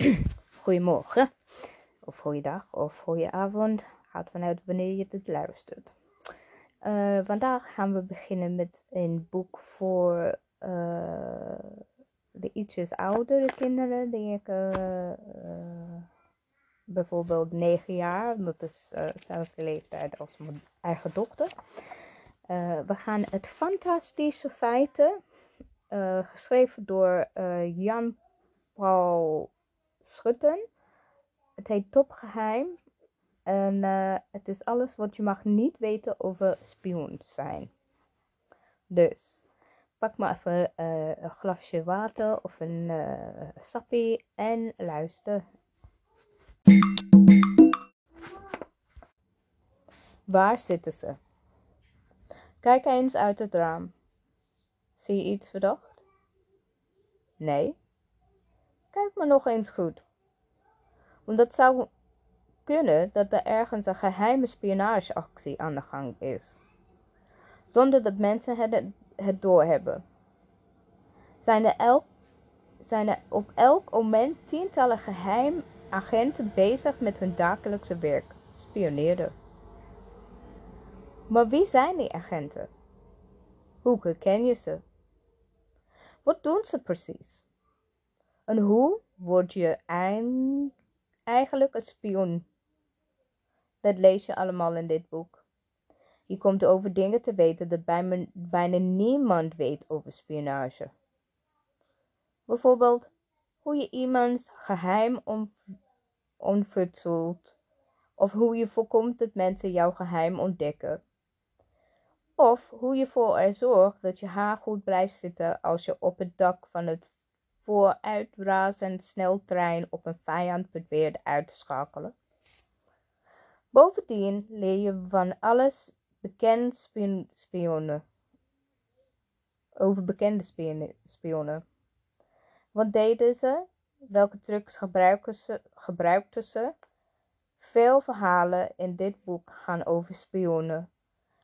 Goedemorgen, of goeiedag, of goedenavond. Gaat vanuit wanneer je dit luistert. Uh, vandaag gaan we beginnen met een boek voor uh, de ietsjes oudere kinderen. Die ik, uh, bijvoorbeeld 9 jaar, dat is dezelfde leeftijd als mijn eigen dochter. we gaan het Fantastische Feiten, geschreven door Jan Paul Schutten. Het heet Topgeheim. En uh, het is alles wat je mag niet weten over spion zijn. Dus pak maar even uh, een glasje water of een uh, sappie en luister. Waar zitten ze? Kijk eens uit het raam. Zie je iets verdacht? Nee? Kijk maar nog eens goed. Want het zou kunnen dat er ergens een geheime spionageactie aan de gang is. Zonder dat mensen het, het doorhebben. Zijn er, elk, zijn er op elk moment tientallen geheim agenten bezig met hun dagelijkse werk. Spioneren. Maar wie zijn die agenten? Hoe herken je ze? Wat doen ze precies? En hoe word je eigenlijk een spion? Dat lees je allemaal in dit boek. Je komt over dingen te weten dat bijna niemand weet over spionage. Bijvoorbeeld hoe je iemands geheim onvertelt, of hoe je voorkomt dat mensen jouw geheim ontdekken. Of hoe je voor er zorgt dat je haar goed blijft zitten als je op het dak van het vooruitrazend sneltrein op een vijand probeert uit te schakelen. Bovendien leer je van alles bekend spionnen. Over bekende spionnen. Wat deden ze? Welke trucs gebruikten ze? Veel verhalen in dit boek gaan over spionnen.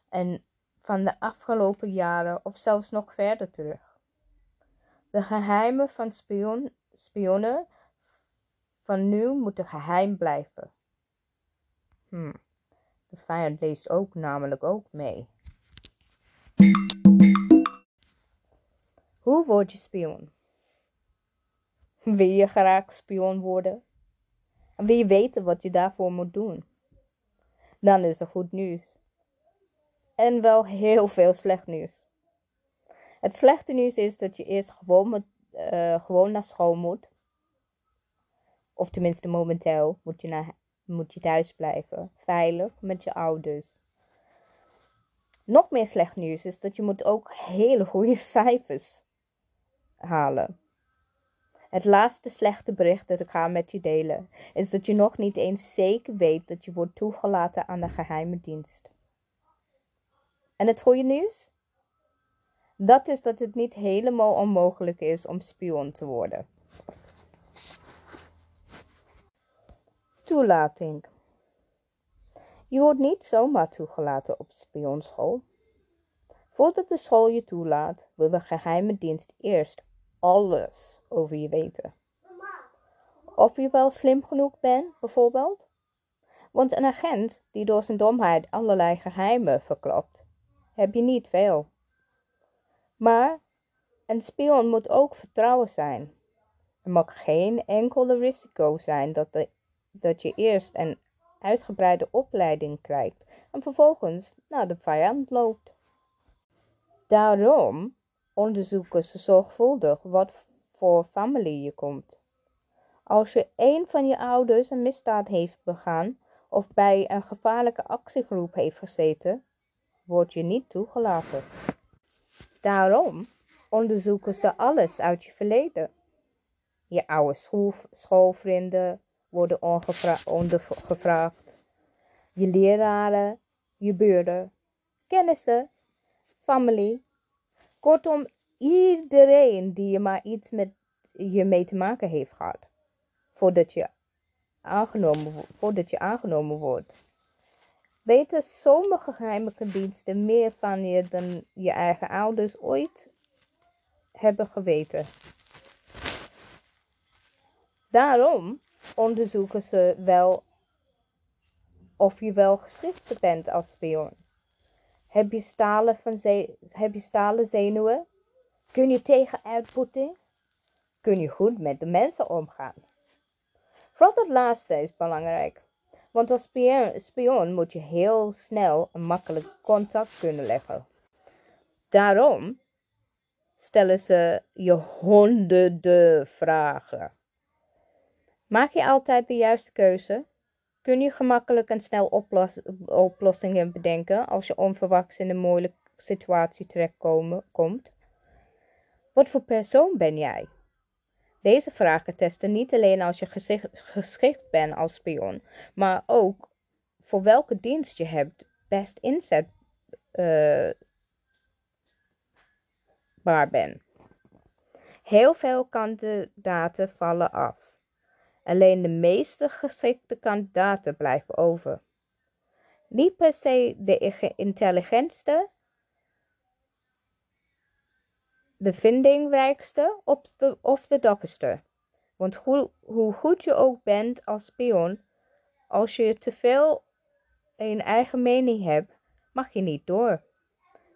En van de afgelopen jaren of zelfs nog verder terug. De geheimen van spion, spionnen van nu moeten geheim blijven. Hm. De vijand leest ook namelijk ook mee. Hoe word je spion? Wil je graag spion worden? En wil je weten wat je daarvoor moet doen? Dan is er goed nieuws. En wel heel veel slecht nieuws. Het slechte nieuws is dat je eerst gewoon, uh, gewoon naar school moet. Of tenminste momenteel moet je, naar, moet je thuis blijven. Veilig met je ouders. Nog meer slecht nieuws is dat je moet ook hele goede cijfers halen. Het laatste slechte bericht dat ik ga met je delen is dat je nog niet eens zeker weet dat je wordt toegelaten aan de geheime dienst. En het goede nieuws? Dat is dat het niet helemaal onmogelijk is om spion te worden. Toelating. Je wordt niet zomaar toegelaten op spionschool. Voordat de school je toelaat, wil de geheime dienst eerst alles over je weten. Of je wel slim genoeg bent, bijvoorbeeld. Want een agent die door zijn domheid allerlei geheimen verklapt, heb je niet veel. Maar een spion moet ook vertrouwen zijn. Er mag geen enkele risico zijn dat, dat je eerst een uitgebreide opleiding krijgt en vervolgens naar de vijand loopt. Daarom onderzoeken ze zorgvuldig wat voor familie je komt. Als je een van je ouders een misdaad heeft begaan of bij een gevaarlijke actiegroep heeft gezeten, word je niet toegelaten. Daarom onderzoeken ze alles uit je verleden. Je oude schoolvrienden worden ondergevraagd. Je leraren, je buren, kennissen, familie. Kortom, iedereen die je maar iets met je mee te maken heeft gehad. Voordat je aangenomen, voordat je aangenomen wordt weten sommige geheime diensten meer van je dan je eigen ouders ooit hebben geweten. Daarom onderzoeken ze wel of je wel geschikt bent als spion. Heb je stalen, van ze heb je stalen zenuwen? Kun je tegen uitputting? Kun je goed met de mensen omgaan? Vooral dat laatste is belangrijk. Want als spion, moet je heel snel en makkelijk contact kunnen leggen. Daarom stellen ze je honderden vragen. Maak je altijd de juiste keuze? Kun je gemakkelijk en snel oplossingen bedenken als je onverwachts in een moeilijke situatie terechtkomt? Wat voor persoon ben jij? Deze vragen testen niet alleen als je geschikt bent als spion, maar ook voor welke dienst je hebt best inzetbaar uh, bent. Heel veel kandidaten vallen af. Alleen de meeste geschikte kandidaten blijven over. Niet per se de intelligentste, de vindingrijkste of de, of de dapperste. Want hoe, hoe goed je ook bent als spion, als je te veel een eigen mening hebt, mag je niet door.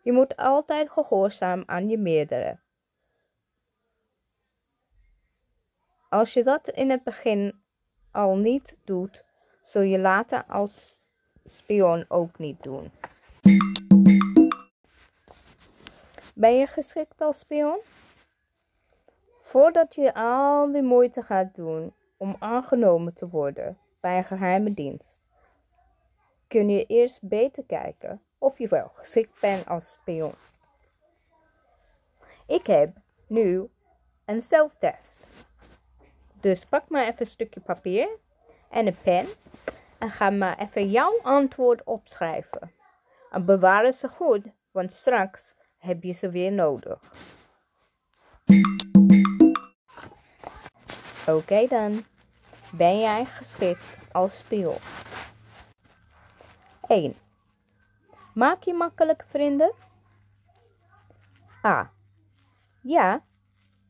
Je moet altijd gehoorzaam aan je meerdere. Als je dat in het begin al niet doet, zul je later als spion ook niet doen. Ben je geschikt als spion? Voordat je al die moeite gaat doen om aangenomen te worden bij een geheime dienst, kun je eerst beter kijken of je wel geschikt bent als spion. Ik heb nu een zelftest. Dus pak maar even een stukje papier en een pen en ga maar even jouw antwoord opschrijven. En bewaar ze goed, want straks heb je ze weer nodig. Oké dan, ben jij geschikt als spion? 1. Maak je makkelijk vrienden? A. Ja,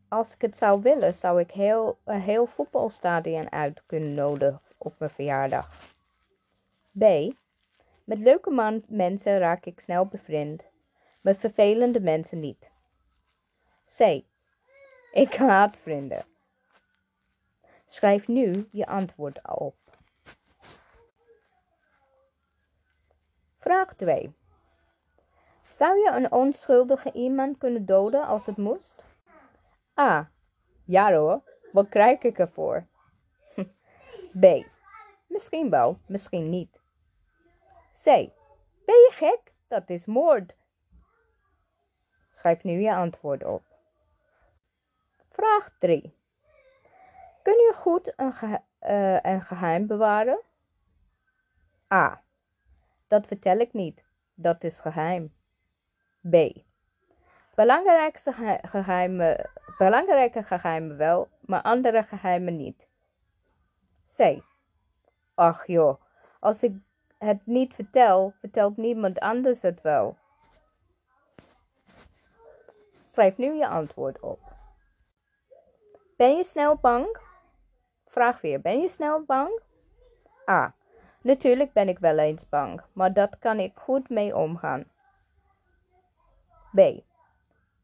als ik het zou willen, zou ik heel, een heel voetbalstadion uit kunnen nodigen op mijn verjaardag. B. Met leuke man mensen raak ik snel bevriend, met vervelende mensen niet. C. Ik haat vrienden. Schrijf nu je antwoord op. Vraag 2. Zou je een onschuldige iemand kunnen doden als het moest? A. Ja hoor, wat krijg ik ervoor? B. Misschien wel, misschien niet. C. Ben je gek? Dat is moord. Schrijf nu je antwoord op. Vraag 3. Kun je goed een, uh, een geheim bewaren? A. Dat vertel ik niet. Dat is geheim. B. Belangrijke geheimen wel, maar andere geheimen niet. C. Ach joh, als ik het niet vertel, vertelt niemand anders het wel. Schrijf nu je antwoord op. Ben je snel bang? Vraag weer, ben je snel bang? A. Natuurlijk ben ik wel eens bang, maar dat kan ik goed mee omgaan. B.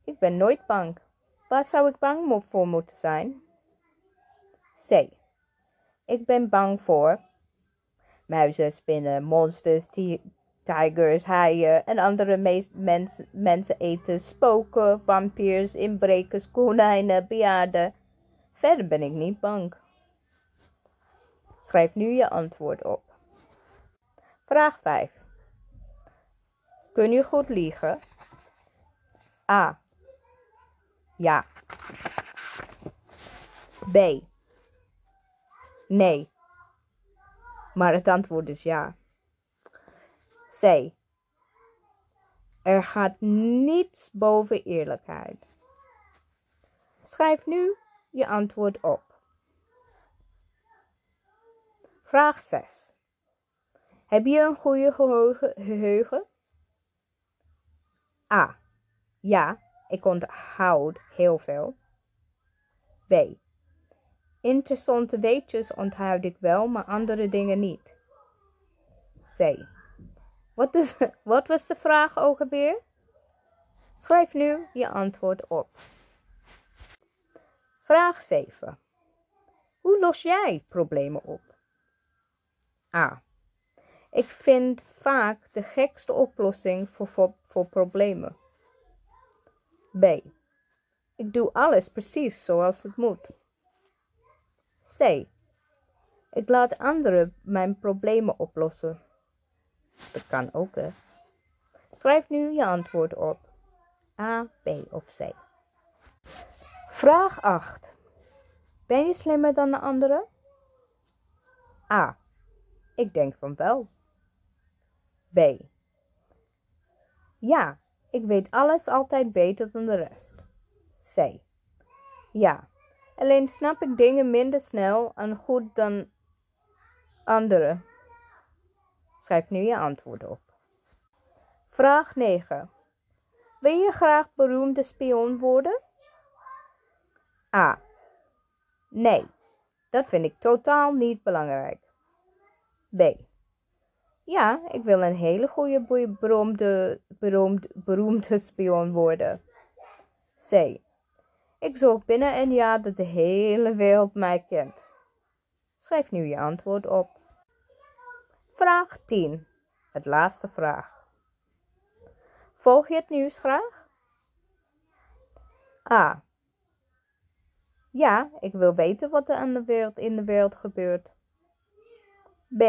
Ik ben nooit bang. Waar zou ik bang voor moeten zijn? C. Ik ben bang voor muizen, spinnen, monsters, tigers, haaien en andere mens mensen eten, spoken, vampiers, inbrekers, konijnen, bejaarden. Verder ben ik niet bang. Schrijf nu je antwoord op. Vraag 5. Kun je goed liegen? A. Ja. B. Nee. Maar het antwoord is ja. C. Er gaat niets boven eerlijkheid. Schrijf nu je antwoord op. Vraag 6. Heb je een goede geheugen? A. Ja, ik onthoud heel veel. B. Interessante weetjes onthoud ik wel, maar andere dingen niet. C. Wat, is, wat was de vraag ook? Schrijf nu je antwoord op. Vraag 7. Hoe los jij problemen op? A. Ik vind vaak de gekste oplossing voor, voor problemen. B. Ik doe alles precies zoals het moet. C. Ik laat anderen mijn problemen oplossen. Dat kan ook, hè. Schrijf nu je antwoord op. A, B of C. Vraag 8. Ben je slimmer dan de anderen? A. Ik denk van wel. B. Ja, ik weet alles altijd beter dan de rest. C. Ja, alleen snap ik dingen minder snel en goed dan anderen. Schrijf nu je antwoord op. Vraag 9. Wil je graag beroemde spion worden? A. Nee, dat vind ik totaal niet belangrijk. B. Ja, ik wil een hele goede beroemde, beroemde, beroemde spion worden. C. Ik zorg binnen een jaar dat de hele wereld mij kent. Schrijf nu je antwoord op. Vraag 10. Het laatste vraag. Volg je het nieuws graag? A. Ja, ik wil weten wat er aan de wereld, in de wereld gebeurt. B.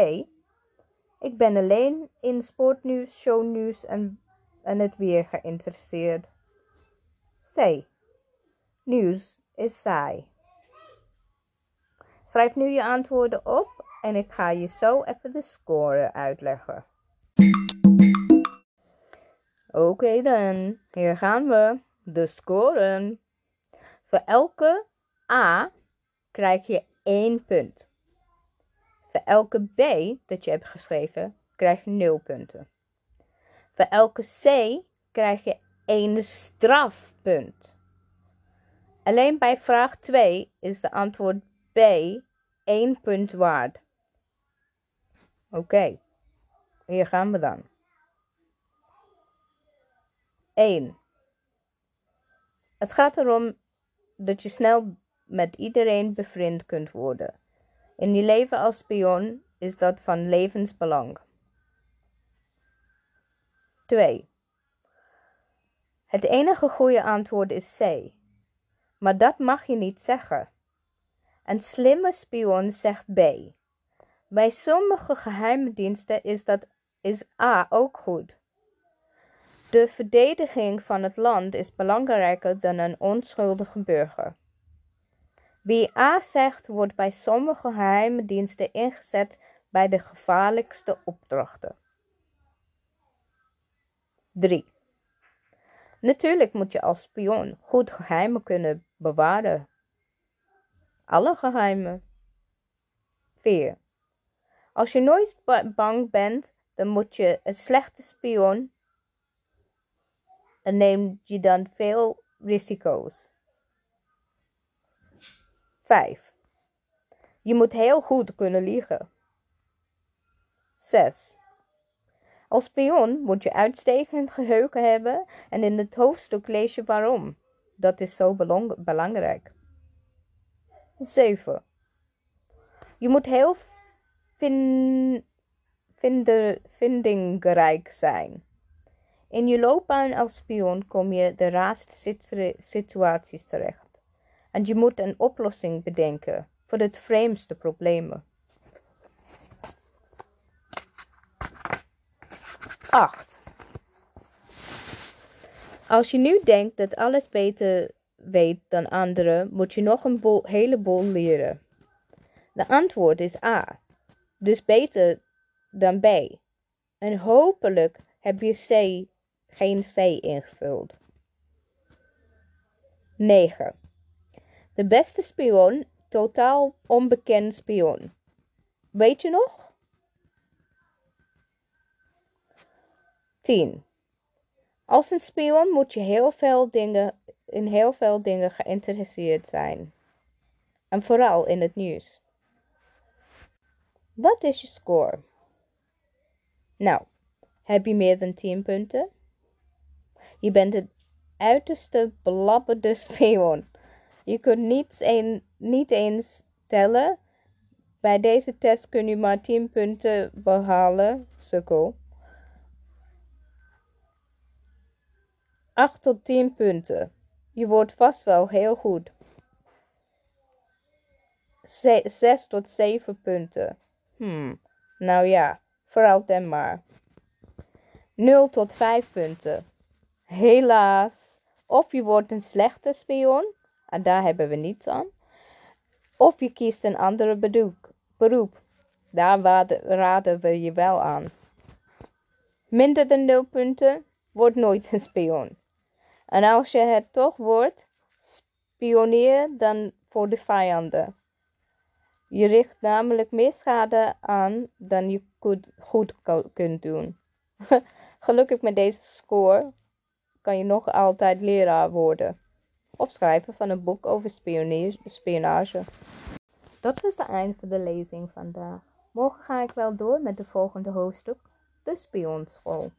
Ik ben alleen in sportnieuws, shownieuws en, en het weer geïnteresseerd. C. Nieuws is saai. Schrijf nu je antwoorden op en ik ga je zo even de score uitleggen. Oké dan, hier gaan we. De scoren. Voor elke A krijg je 1 punt. Voor elke B dat je hebt geschreven krijg je 0 punten. Voor elke C krijg je 1 strafpunt. Alleen bij vraag 2 is de antwoord B 1 punt waard. Oké, hier gaan we dan. 1. Het gaat erom dat je snel met iedereen bevriend kunt worden. In je leven als spion is dat van levensbelang. 2. Het enige goede antwoord is C. Maar dat mag je niet zeggen. Een slimme spion zegt B. Bij sommige geheime diensten is, dat, is A ook goed. De verdediging van het land is belangrijker dan een onschuldige burger. Wie A zegt, wordt bij sommige geheime diensten ingezet bij de gevaarlijkste opdrachten. 3. Natuurlijk moet je als spion goed geheimen kunnen bewaren. Alle geheimen. 4. Als je nooit bang bent, dan moet je een slechte spion en neem je dan veel risico's. 5. Je moet heel goed kunnen liegen. 6. Als spion moet je uitstekend geheugen hebben en in het hoofdstuk lees je waarom. Dat is zo belangrijk. 7. Je moet heel vin vinder vindingrijk zijn. In je loopbaan als spion kom je de raarste situaties terecht. En je moet een oplossing bedenken voor de vreemdste problemen. 8. Als je nu denkt dat alles beter weet dan anderen, moet je nog een heleboel leren. De antwoord is A. Dus beter dan B. En hopelijk heb je C geen C ingevuld. 9. De beste spion, totaal onbekend spion. Weet je nog? 10. Als een spion moet je heel veel dingen, in heel veel dingen geïnteresseerd zijn. En vooral in het nieuws. Wat is je score? Nou, heb je meer dan 10 punten? Je bent het uiterste belabberde spion. Je kunt niet, een, niet eens tellen. Bij deze test kun je maar 10 punten behalen, sukkel. 8 tot 10 punten. Je wordt vast wel heel goed. 6 tot 7 punten. Hmm, nou ja, vooral dan maar. 0 tot 5 punten. Helaas. Of je wordt een slechte spion, en daar hebben we niets aan. Of je kiest een andere beroep. Daar raden we je wel aan. Minder dan 0 punten, wordt nooit een spion. En als je het toch wordt, spioneer dan voor de vijanden. Je richt namelijk meer schade aan dan je goed kunt doen. Gelukkig met deze score kan je nog altijd leraar worden. Of schrijven van een boek over spionage. Dat was het einde van de lezing vandaag. Morgen ga ik wel door met de volgende hoofdstuk, de spionschool.